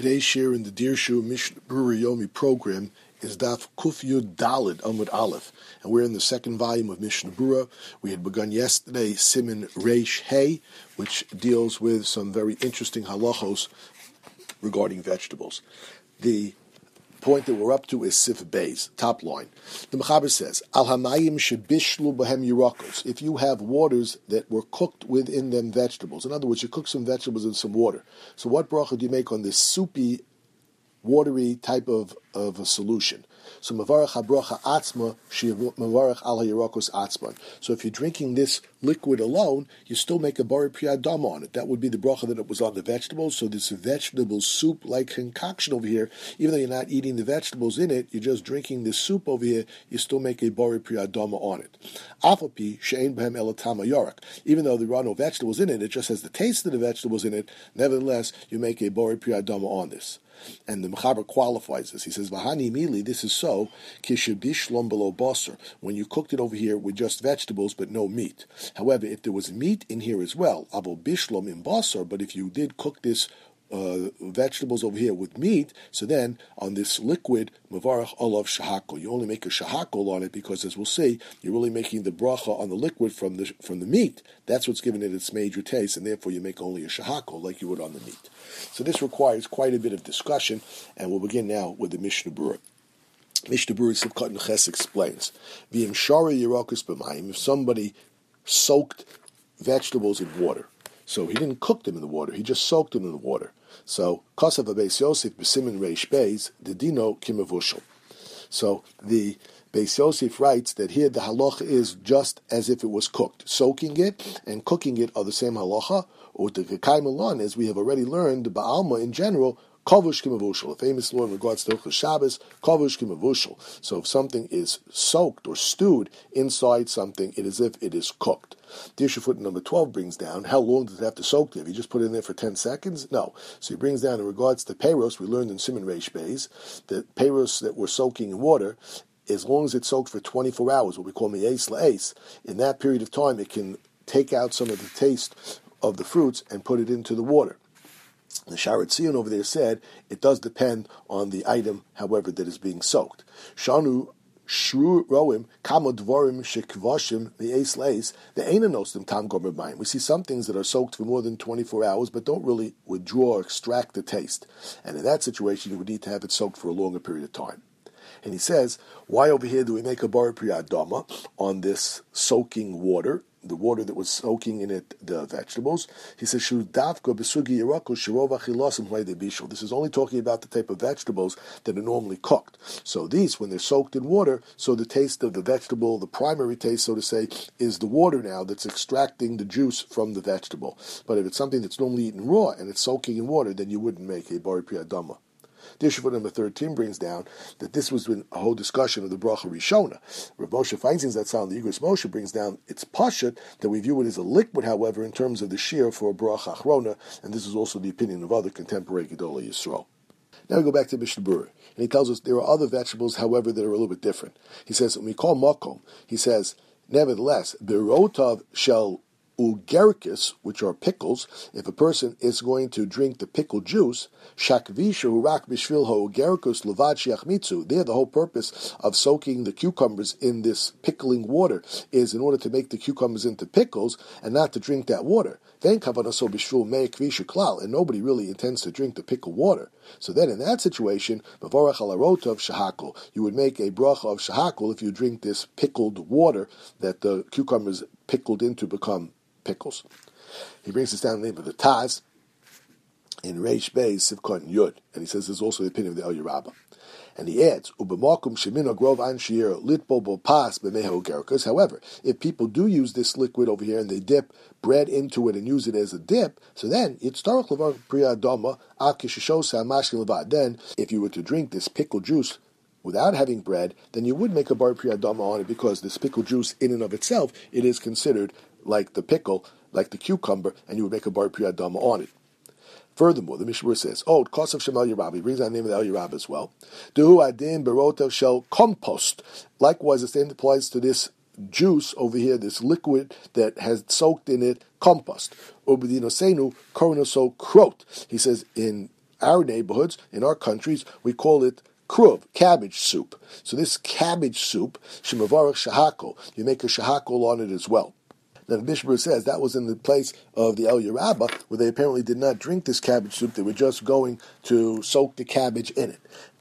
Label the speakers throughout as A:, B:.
A: Today's share in the Dirshu Mishnah Berurah Yomi program is Daf Kuf Yud Dalid Amud Aleph, and we're in the second volume of Mishnah. We had begun yesterday Siman Reish Hay, which deals with some very interesting halachos regarding vegetables. The point that we're up to is Sif Bays, top line. The Mechaber says, Al Hamayim Shebishlu Bahem Yirakos. If you have waters that were cooked within them vegetables, in other words, you cook some vegetables in some water. So what bracha do you make on this soupy watery type of, of a solution. So mavarach habracha atzma mavarach ala yirakos atzman. So if you're drinking this liquid alone, you still make a bari priyadama on it. That would be the bracha that it was on the vegetables. So this vegetable soup like concoction over here, even though you're not eating the vegetables in it, you're just drinking this soup over here, you still make a bari priyadama on it. Afapi she'en behem elatama yarak. Even though there are no vegetables in it, it just has the taste of the vegetables in it. Nevertheless, you make a bari priyadama on this. And the Mechaber qualifies this. He says, Vahani mili, this is so, kishabishlom below basar, when you cooked it over here with just vegetables but no meat. However, if there was meat in here as well, abo bishlom in basar, but if you did cook this uh, vegetables over here with meat. So then on this liquid mavarach olav shahakol, you only make a shahakol on it because, as we'll see, you're really making the bracha on the liquid from the from the meat. That's what's giving it its major taste, and therefore you make only a shahakol like you would on the meat. So this requires quite a bit of discussion, and we'll begin now with the Mishnah Berurah. Mishnah Berurah Sivkot Ches explains, "V'im shara yirakus b'mayim." If somebody soaked vegetables in water, so he didn't cook them in the water; he just soaked them in the water. So Kosav Beis Yosef b'simin reish beis the dino kimavushal. So the Beis Yosef writes that here the halacha is just as if it was cooked. Soaking it and cooking it are the same halacha. Or the Milan, as we have already learned, the Ba'alma in general Kavush kimavushal, a famous law in regards to Hilchas Shabbos, kavush kimavushal. So if something is soaked or stewed inside something, it is if it is cooked. Dirshu foot number 12 brings down, how long does it have to soak there? If you just put it in there for 10 seconds? No. So he brings down in regards to payros, we learned in Simon Reish Bays, that payros that were soaking in water, as long as it soaked for 24 hours, what we call me'es la'es, in that period of time it can take out some of the taste of the fruits and put it into the water. The Sharet Tzion over there said it does depend on the item, however, that is being soaked. Shanu Shru Roim Kamo Dvorim Shekvashim the Ace Lace the Ainanostim Tam Gomer We see some things that are soaked for more than 24 hours but don't really withdraw or extract the taste. And in that situation, you would need to have it soaked for a longer period of time. And he says, why over here do we make a bar priyadama on this soaking water? The water that was soaking in it the vegetables. He says, This is only talking about the type of vegetables that are normally cooked. So these, when they're soaked in water, so the taste of the vegetable, the primary taste, so to say, is the water now that's extracting the juice from the vegetable. But if it's something that's normally eaten raw and it's soaking in water, then you wouldn't make a bari priyadama. Dishvut number 13 brings down that this was a whole discussion of the bracha Rishona. Rav Moshe Feinstein's that sound, the Igros Moshe brings down its pashut that we view it as a liquid, however, in terms of the shear for a bracha achrona, and this is also the opinion of other contemporary Gedolah Yisrael. Now we go back to Mishnah and he tells us there are other vegetables, however, that are a little bit different. He says, when we call makom, he says, nevertheless, berotov shall ugerkis, which are pickles, if a person is going to drink the pickle juice, shakvisha urak bishvilho ugerkus levad shiachmitzu. There, the whole purpose of soaking the cucumbers in this pickling water is in order to make the cucumbers into pickles and not to drink that water. Then kavanaso bishvil meikvisha klal, and nobody really intends to drink the pickle water. So then, in that situation, mavarach alarotov shahakol, you would make a bracha of shahakol if you drink this pickled water that the cucumbers pickled into become pickles. He brings us down the name of the Taz in Reish Bey Sivkot Yud, and he says there's also the opinion of the El Yerabba. And he adds, "Ubemakum shemina grov anshir litbo bo pas b'meho gerkas." However, if people do use this liquid over here and they dip bread into it and use it as a dip, so then it's priya doma akishosha mashkin. Then, if you were to drink this pickle juice without having bread, then you would make a bar priyadama on it because this pickle juice in and of itself, it is considered like the pickle, like the cucumber, and you would make a bar priyadama on it. Furthermore, the Mishnah says, "Oh, cost of Shemal Yerabi brings on the name of the El Yerab as well. Du adin berota shel compost." Likewise, the same applies to this juice over here, this liquid that has soaked in it compost. Ubedinosenu koronoso krot. He says in our neighborhoods, in our countries, we call it kruv, cabbage soup. So this cabbage soup, shemavarach shahakol, you make a shahakol on it as well. Now the Mishnah says that was in the place of the El Yerabba, where they apparently did not drink this cabbage soup; they were just going to soak the cabbage in it.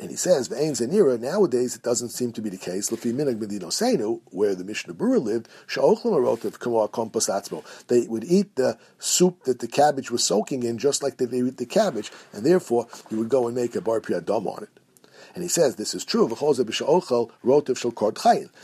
A: And he says, Ve'ein Zanira, nowadays it doesn't seem to be the case. Lefi Minig Medino where the Mishnah Berurah lived, Sha'ochlam Arotav Kamar Kompas Atzmo. They would eat the soup that the cabbage was soaking in just like they eat the cabbage, and therefore you would go and make a bar on it. And he says this is true.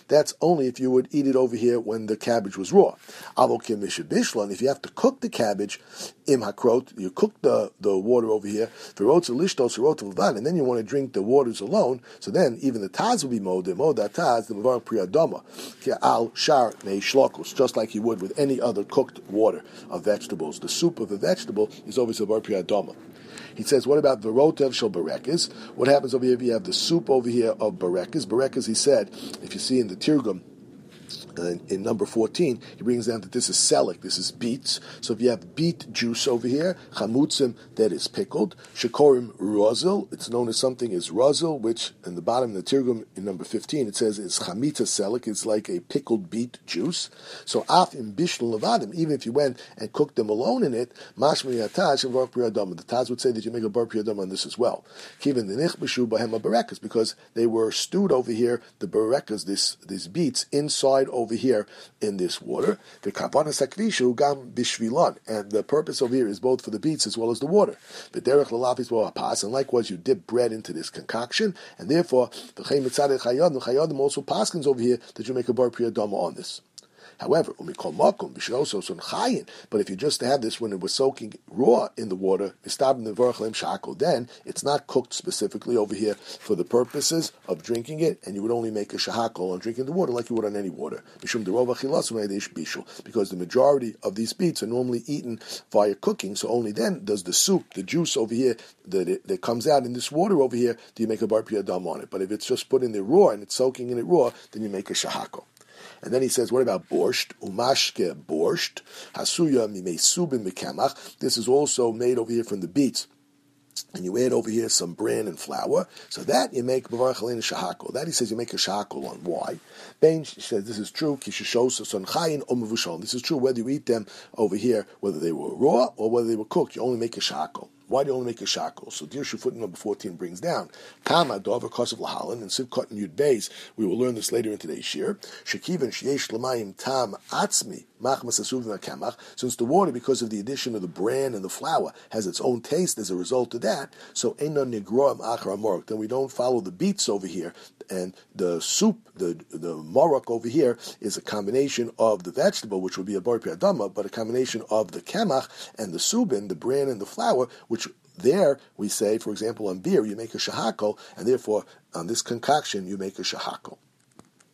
A: That's only if you would eat it over here when the cabbage was raw. If you have to cook the cabbage, you cook the, the water over here, and then you want to drink the waters alone, so then even the taz will be mode, mode taz, the mavar priyadoma, al shar shlokos, just like you would with any other cooked water of vegetables. The soup of the vegetable is always a bar priyadoma. He says, what about Verotev shel Berekis? What happens over here if you have the soup over here of Berekis? Berekis, he said, if you see in the Tirgum, uh, in number 14, he brings down that this is selic, this is beets. So if you have beet juice over here, chamutzim that is pickled, shakorim rozel, it's known as something as rozel, which in the bottom of the tirgum in number 15 it says it's chamita selic, it's like a pickled beet juice. So af in bishul levadim, even if you went and cooked them alone in it, mashmi yatash and bar The Taz would say that you make a bar on this as well. Kivin the nichbishu berekas, because they were stewed over here, the berekas, this, these beets, inside over over here in this water. The kapana sakvishu gam bishvilon, and the purpose over here is both for the beets as well as the water. The derech lalafis pas, and likewise you dip bread into this concoction, and therefore the Chayi Adam also paskins over here that you make a bar priyadama on this. However, when we call makom, we should also son chayin. But if you just have this when it was soaking raw in the water, then it's not cooked specifically over here for the purposes of drinking it, and you would only make a shahakol on drinking the water like you would on any water. Because the majority of these beets are normally eaten via cooking, so only then does the soup, the juice over here that, that comes out in this water over here, do you make a bar dam on it. But if it's just put in there raw and it's soaking in it raw, then you make a shahako. And then he says, what about borscht? Umashke borscht. Hasuya mimesubin mikemach. This is also made over here from the beets and you add over here some bran and flour. So that you make bavarachalin shahakol. That he says you make a shahakol on. Why? Ben says this is true. This is true whether you eat them over here, whether they were raw or whether they were cooked. You only make a shahakol. Why do you only make a shackle? So Dirshu footnote number 14 brings down Kama Dover Kosav Lahalan and Sivkot and Yud Beis. We will learn this later in today's shir. Shekivan Sheyesh Lamayim Tam Atzmi since the water, because of the addition of the bran and the flour, has its own taste as a result of that, so then we don't follow the beets over here, and the soup, the the morok over here, is a combination of the vegetable, which would be a bar but a combination of the kemach and the subin, the bran and the flour, which there we say, for example, on beer you make a shahako, and therefore on this concoction you make a shahako.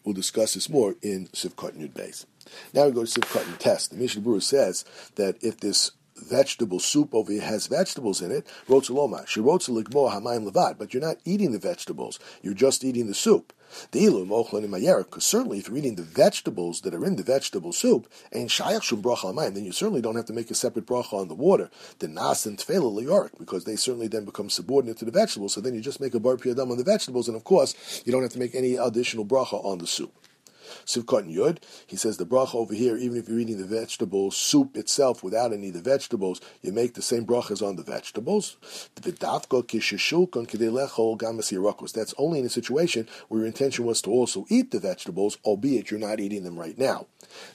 A: We'll discuss this more in Sivkot Yud Beis. Now we go to Sivkot and Test. The Mishnah Berurah says that if this vegetable soup over here has vegetables in it, rotzaloma, she hamayim levad, but you're not eating the vegetables, you're just eating the soup. The ilu mochlan in because certainly if you're eating the vegetables that are in the vegetable soup, and shayach bracha then you certainly don't have to make a separate bracha on the water. The nas and tefela liyarik, because they certainly then become subordinate to the vegetables. So then you just make a bar piyadam on the vegetables, and of course you don't have to make any additional bracha on the soup. Sivkot Yud. He says the bracha over here, even if you're eating the vegetable soup itself without any of the vegetables, you make the same brachas on the vegetables. That's only in a situation where your intention was to also eat the vegetables, albeit you're not eating them right now.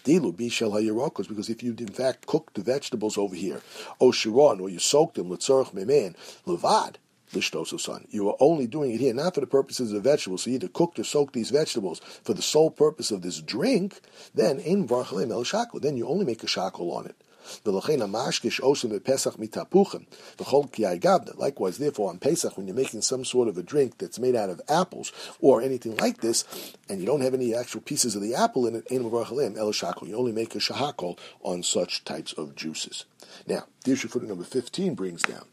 A: Because if you in fact cook the vegetables over here, or shiron, or you soak them, letzorach memen, levad, You are only doing it here not for the purposes of vegetables. So you either cook or soak these vegetables for the sole purpose of this drink, then in el shakel. Then you only make a shakel on it. Likewise, therefore, on Pesach, when you're making some sort of a drink that's made out of apples or anything like this, and you don't have any actual pieces of the apple in it, you only make a shahakol on such types of juices. Now, the issue for number 15 brings down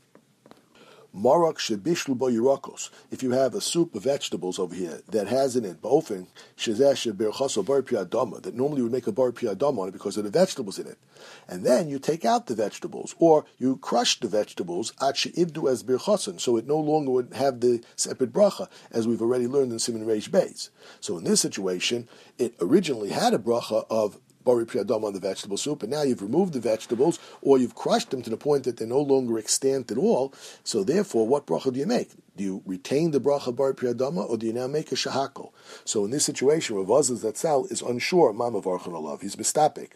A: Marak shebishlu bo yirakos. If you have a soup of vegetables over here that has in it bofen shezesh berchaso bar piadama that normally would make a bar piadama on it because of the vegetables in it, and then you take out the vegetables or you crush the vegetables at sheibdu as birchasan, so it no longer would have the separate bracha as we've already learned in Simon Reish Beis. So in this situation, it originally had a bracha of bari priyadam on the vegetable soup, and now you've removed the vegetables or you've crushed them to the point that they're no longer extant at all. So therefore, what bracha do you make? Do you retain the bracha bari priyadama or do you now make a shahako? So in this situation, Rav Azaz Zatzal is unsure, Mama Varchan Alav. He's mistapik.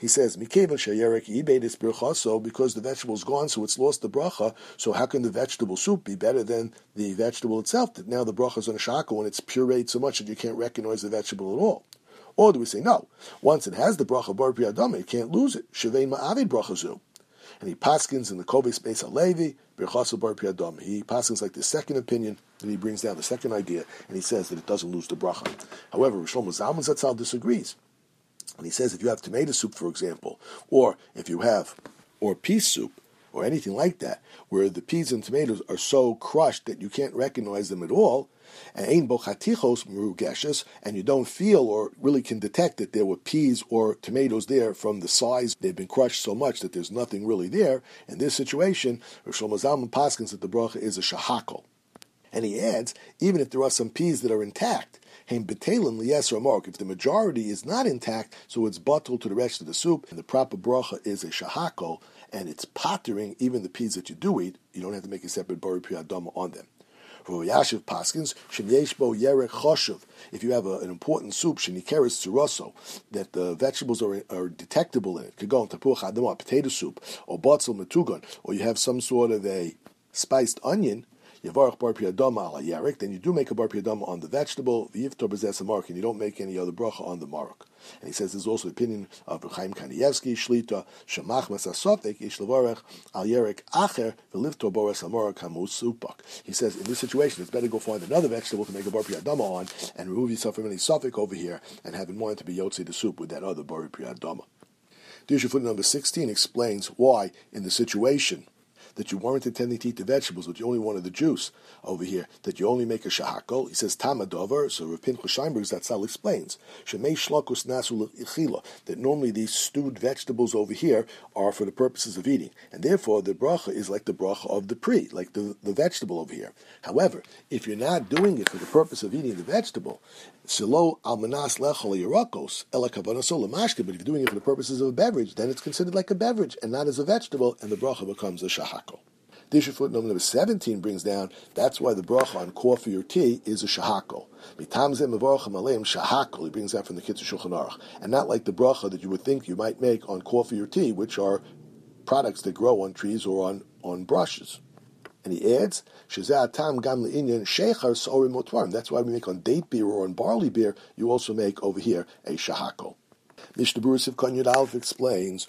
A: He says, Mikevan Shayerek Ibedis Birchaso, because the vegetable's gone, so it's lost the bracha. So how can the vegetable soup be better than the vegetable itself? That now the bracha is on a shako and it's pureed so much that you can't recognize the vegetable at all. Or do we say no? Once it has the bracha bar priyadama, it can't lose it. Shevei ma'avid brachazu. And he paskins in the Kobe space Alevi, Birchasu bar priyadam. He paskins like the second opinion, and he brings down the second idea, and he says that it doesn't lose the bracha. However, Rishon Zalman Zatzal disagrees. And he says if you have tomato soup, for example, or if you have, or pea soup, or anything like that, where the peas and tomatoes are so crushed that you can't recognize them at all, and and you don't feel or really can detect that there were peas or tomatoes there from the size they've been crushed so much that there's nothing really there. In this situation, Rosh Zalman Paskins that the bracha is a shahakol. And he adds, even if there are some peas that are intact, heim betelan liyass remark, if the majority is not intact, so it's bottled to the rest of the soup, and the proper bracha is a shahako, and it's pottering even the peas that you do eat, you don't have to make a separate bari priyadama on them. Yashiv Paskins, Choshev. If you have a, an important soup, Shenikeres Tzuroso, that the vegetables are, are detectable in it, Kagon Tapuch Adama, potato soup, or Botzel Metugon, or you have some sort of a spiced onion, Yavarach bar piyadama ala yarik, then you do make a bar piyadama on the vegetable, v'yivtor bezes mark, and you don't make any other bracha on the mark. And he says there's also the opinion of Chaim Kanievsky, Shlita, Shemach Levarech, Al Yerik Acher, supak. He says in this situation it's better to go find another vegetable to make a bar piyadama on and remove yourself from any suffix over here and have in mind to be yotze the soup with that other bar piyadama. The issue footnote number 16 explains why, in the situation that you weren't intending to eat the vegetables, but you only wanted the juice over here, that you only make a shahakol. He says tamadover, so Rav Pinchas Scheinberg's Zatzal explains, shemei shlakus nasu that normally these stewed vegetables over here are for the purposes of eating, and therefore the bracha is like the bracha of the pre, like the, the vegetable over here. However, if you're not doing it for the purpose of eating the vegetable, Silo almanas lechol yirakos ela kavanaso lamashke. But if you're doing it for the purposes of a beverage, then it's considered like a beverage and not as a vegetable, and the bracha becomes a shahako. Disha footnote number 17 brings down that's why the bracha on coffee or tea is a shahako. shahako. He brings that from the Kitzur Shulchan Aruch, and not like the bracha that you would think you might make on coffee or tea, which are products that grow on trees or on, on brushes. And he adds, tam gam That's why we make on date beer or on barley beer, you also make over here a shahako. Mishnah Berurah Yud Aleph explains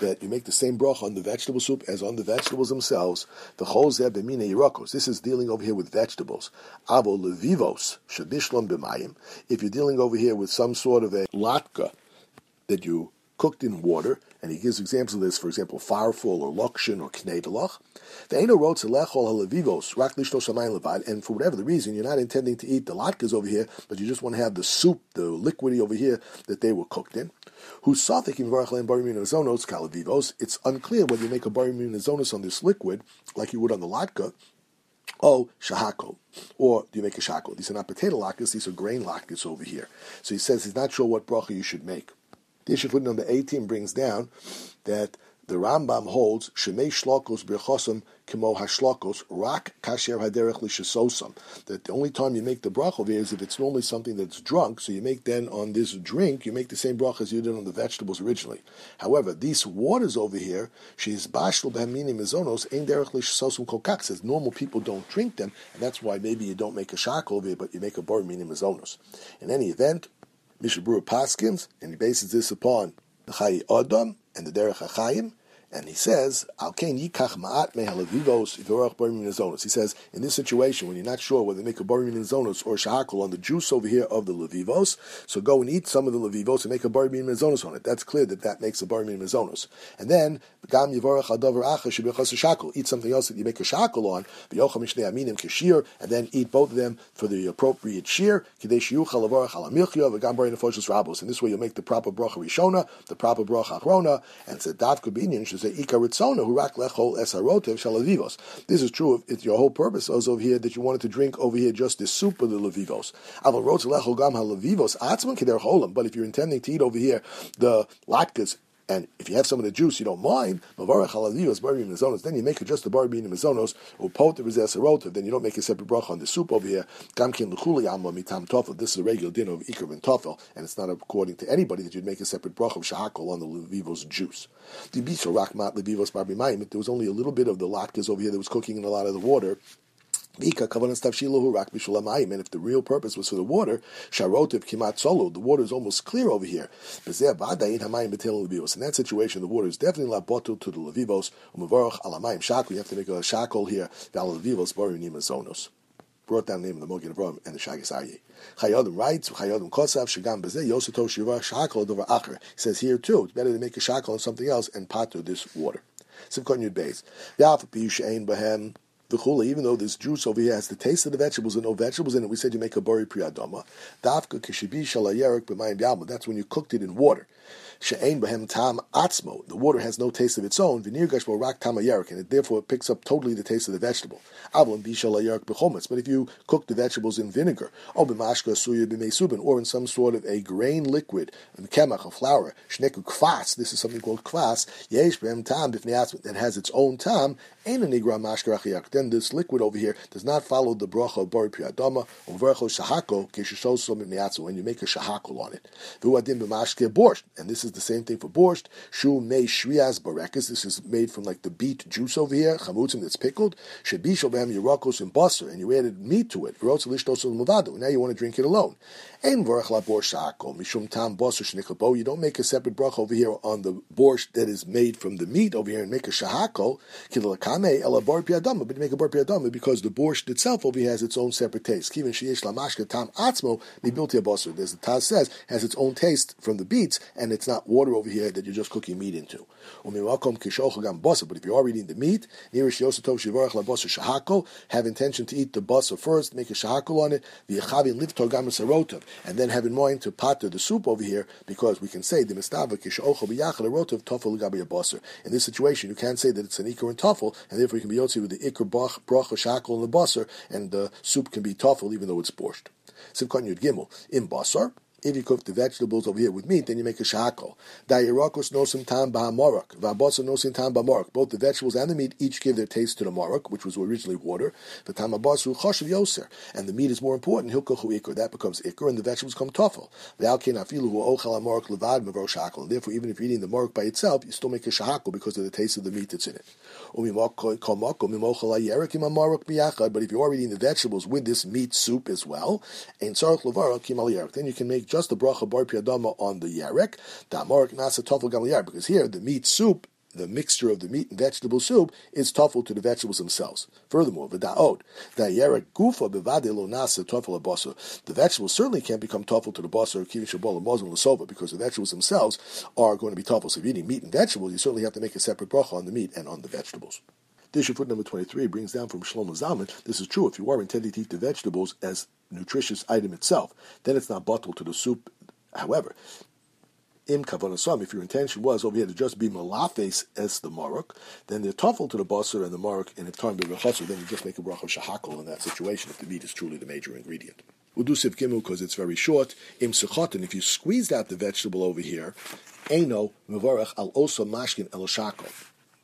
A: that you make the same bracha on the vegetable soup as on the vegetables themselves. The chol b'mine yirakos. This is dealing over here with vegetables. Avo levivos shabishlon b'mayim. If you're dealing over here with some sort of a latka that you cooked in water, and he gives examples of this, for example, farful or lokshin or knedalach. And for whatever the reason, you're not intending to eat the latkes over here, but you just want to have the soup, the liquidy over here that they were cooked in. Who's It's unclear whether you make a bariminazonos on this liquid, like you would on the latka, Oh, shahako. Or do you make a shako? These are not potato latkes, these are grain latkes over here. So he says he's not sure what bracha you should make. The issue foot number 18 brings down that the Rambam holds shemei shlokos birchosim kimo hashlokos rak kasher haderech lishasosam. That the only time you make the bracha over is if it's normally something that's drunk. So you make then on this drink you make the same bracha as you did on the vegetables originally. However, these waters over here she's bashlo b'hamini mizonos ein derech lishasosam kokak says normal people don't drink them, and that's why maybe you don't make a shak over here, but you make a bar mini mizonos. In any event, Mishnah Berurah Paskins, and he bases this upon the Chayi Adam and the Derech HaChayim, And he says. He says, in this situation, when you're not sure whether to make a barim zonos or shahakol on the juice over here of the levivos, so go and eat some of the levivos and make a barim zonos on it. That's clear that that makes a barim zonos. And then, gam yivorach adavar acha shakol. Eat something else that you make a shakol on, v'yocham mishnei aminim kashir, and then eat both of them for the appropriate shear, kadesh yuchal avarach ala milchya, v'gam rabos. And this way you'll make the proper bracha rishona, the proper bracha achrona, and it's a dav kubinyan, should say ikaritzona, who lechol esarotev shalavivos. This is true if it's your whole purpose is over here that you wanted to drink over here just the soup of the levivos. Aval rotz lechol gam halavivos atzman keder cholam. But if you're intending to eat over here the latkes and if you have some of the juice, you don't mind. Then you make it just the or pot the Then you don't make a separate bracha on the soup over here. This is a regular dinner of ikar and tofel, and it's not according to anybody that you'd make a separate bracha of shahakol on the levivo's juice. There was only a little bit of the latkes over here that was cooking in a lot of the water. And if the real purpose was for the water, the water is almost clear over here. In that situation, the water is definitely not bottled to the levivos. You have to make a shakol here. Brought down the name of the Mogen Avram and the Shagas Aryeh. Chayi Adam writes, Chayi Adam Kosav, Shagam Bezeh, Yosato Shiva, Shakol Dover Acher. He says here too, it's better to make a shakol on something else and pater this water. Simkon Yud Beis. Yaf Piyush Ein Behem chula, even though this juice over here has the taste of the vegetables and no vegetables in it, we said you make a bari priyadama. Dafka kishibi b'mayim That's when you cooked it in water she'ein behem tam atzmo. The water has no taste of its own. V'nir gashbo rak tam and it therefore it picks up totally the taste of the vegetable. But if you cook the vegetables in vinegar, or b'mashka suya b'meisubin, or in some sort of a grain liquid, and kemach, a flour, shneku kvass. This is something called kvass. Yesh behem tam b'fnei that has its own tam. Then this liquid over here does not follow the bracha of bari priyadama or vercho shahako keshishosom b'fnei when you make a shahakol on it. And this is the same thing for borscht. Shu mei shrias barekis. This is made from like the beet juice over here, chamutzim that's pickled. Shebishal behem yirakos and basar, and you added meat to it. Now you want to drink it alone. Ein vorach la borscht mishum tam basar shniklabo. You don't make a separate brach over here on the borscht that is made from the meat over here and make a shahako kidalakame ela but you make a bar piadama because the borscht itself over here has its own separate taste. Kivin sheyesh lamashka tam atzmo mibilti basar. As the Taz says, has its own taste from the beets, and it's not water over here that you're just cooking meat into. But if you are eating the meat, have intention to eat the basa first, make a shahakol on it, and then have in mind to pater the soup over here, because we can say the In this situation, you can't say that it's an ikar and tafel, and therefore you can be yotzi with the ikar bracha shakol and the basar, and the soup can be tafel even though it's borscht. Simkon Yud Gimel in basar. If you cook the vegetables over here with meat, then you make a shakol. Da'irakos nosim tam ba'amorok. Va'abasa nosim tam ba'amorok. Both the vegetables and the meat each give their taste to the morok, which was originally water. The tam abasu choshev yoser. And the meat is more important. Hilkochu ikr. That becomes ikr, and the vegetables come tofel. Ve'alkin afilu hu ochel amorok levad mevo shakol. And therefore, even if you're eating the morok by itself, you still make a shakol because of the taste of the meat that's in it. But if you are eating the vegetables with this meat soup as well, then you can make just the bracha bar piadama on the yarek, damarek nasa tofel gam because here the meat soup the mixture of the meat and vegetable soup is toffel to the vegetables themselves. Furthermore, v'da'od, da'yerek gufa bevade lo nasa toffel abasa. The vegetables certainly can't become toffel to the basa or kivish or muslim lasova because the vegetables themselves are going to be toffel. So if you're eating meat and vegetables, you certainly have to make a separate bracha on the meat and on the vegetables. Dish foot number 23 brings down from Shlomo Zalman, this is true if you are intending to eat the vegetables as nutritious item itself, then it's not bottled to the soup. However, im kavanasam, if your intention was over here to just be malafes as the maruk, then the toffel to the basar and the maruk in a time of then you just make a brach of shahakal in that situation if the meat is truly the major ingredient. Sif gimel because it's very short. Im and if you squeezed out the vegetable over here, eno mevarach al osa mashkin el shakal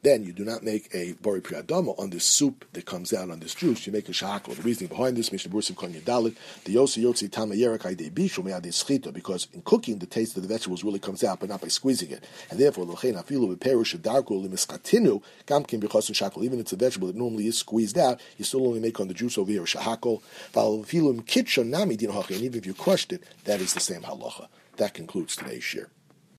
A: then you do not make a bori priyadama on this soup that comes out on this juice. You make a shahakol. The reasoning behind this, Mishnah Bursim Kon Yadalit, the Yosi Yotzi Tama Yerek Aide Bishu Me'ad Schita, because in cooking the taste of the vegetables really comes out, but not by squeezing it. And therefore, Lochein Afilu Beperush Darko Limiskatinu Gamkin Bechos Shakol. Even if it's a vegetable that normally is squeezed out, you still only make on the juice over here a shahakol. Valfilum Kitchon Nami Din And even if you crushed it, that is the same halacha. That concludes today's share.